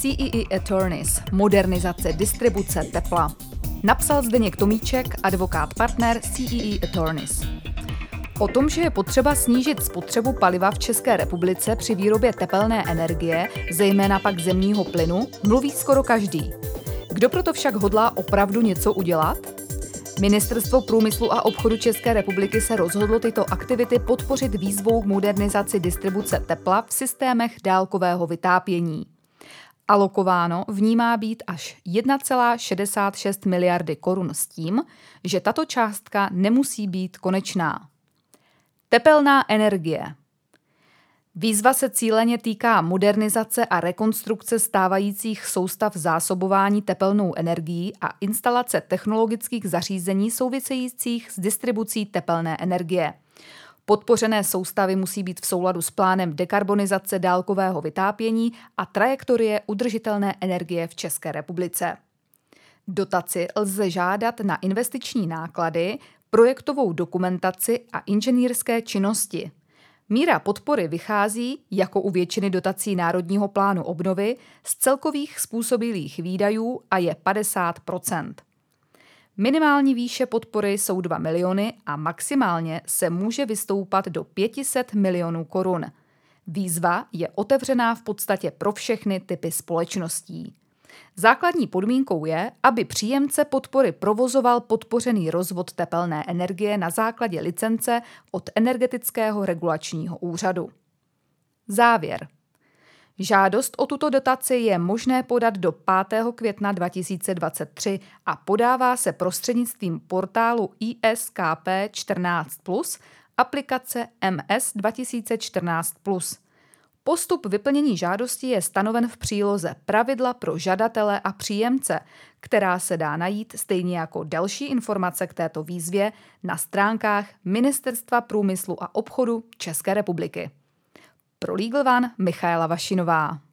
CEE e Attorneys – modernizace distribuce tepla. Napsal Zdeněk Tomíček, advokát partner CEE e Attorneys. O tom, že je potřeba snížit spotřebu paliva v České republice při výrobě tepelné energie, zejména pak zemního plynu, mluví skoro každý. Kdo proto však hodlá opravdu něco udělat? Ministerstvo průmyslu a obchodu České republiky se rozhodlo tyto aktivity podpořit výzvou k modernizaci distribuce tepla v systémech dálkového vytápění. Alokováno v ní má být až 1,66 miliardy korun s tím, že tato částka nemusí být konečná. Tepelná energie – Výzva se cíleně týká modernizace a rekonstrukce stávajících soustav zásobování tepelnou energií a instalace technologických zařízení souvisejících s distribucí tepelné energie. Podpořené soustavy musí být v souladu s plánem dekarbonizace dálkového vytápění a trajektorie udržitelné energie v České republice. Dotaci lze žádat na investiční náklady, projektovou dokumentaci a inženýrské činnosti. Míra podpory vychází, jako u většiny dotací Národního plánu obnovy, z celkových způsobilých výdajů a je 50 Minimální výše podpory jsou 2 miliony a maximálně se může vystoupat do 500 milionů korun. Výzva je otevřená v podstatě pro všechny typy společností. Základní podmínkou je, aby příjemce podpory provozoval podpořený rozvod tepelné energie na základě licence od Energetického regulačního úřadu. Závěr. Žádost o tuto dotaci je možné podat do 5. května 2023 a podává se prostřednictvím portálu ISKP 14+, aplikace MS 2014+. Postup vyplnění žádosti je stanoven v příloze Pravidla pro žadatele a příjemce, která se dá najít stejně jako další informace k této výzvě na stránkách Ministerstva průmyslu a obchodu České republiky. Pro Legal One Michaela Vašinová.